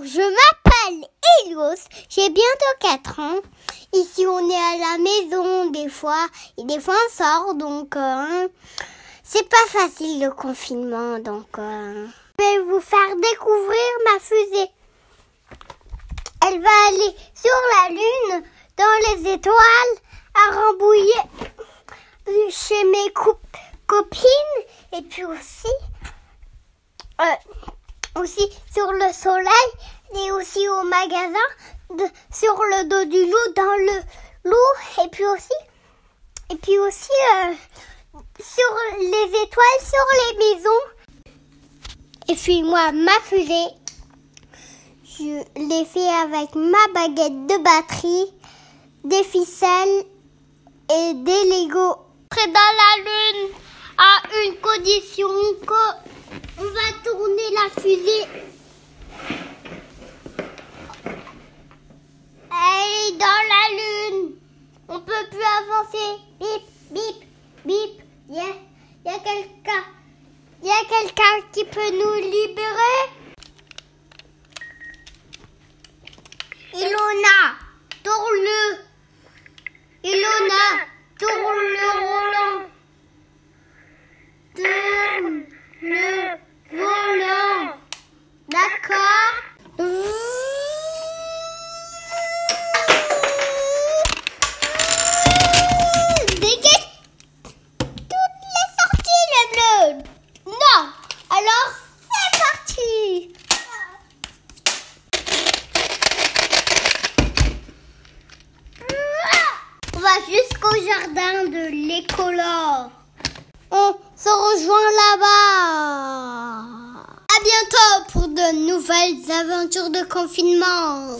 Je m'appelle Elios, j'ai bientôt 4 ans. Ici on est à la maison des fois et des fois on sort donc euh, c'est pas facile le confinement donc euh, je vais vous faire découvrir ma fusée. Elle va aller sur la lune, dans les étoiles, à rembouiller chez mes copines et puis aussi euh, aussi sur le soleil et aussi au magasin sur le dos du loup dans le loup et puis aussi et puis aussi euh, sur les étoiles sur les maisons. Et puis moi ma fusée je l'ai fait avec ma baguette de batterie des ficelles et des Lego. Près dans la lune à une condition va la fusée Elle est dans la lune. On peut plus avancer. Bip, bip, bip. Il y a, y a quelqu'un. Il y a quelqu'un qui peut nous libérer? Jusqu'au jardin de l'école. On se rejoint là-bas. À bientôt pour de nouvelles aventures de confinement.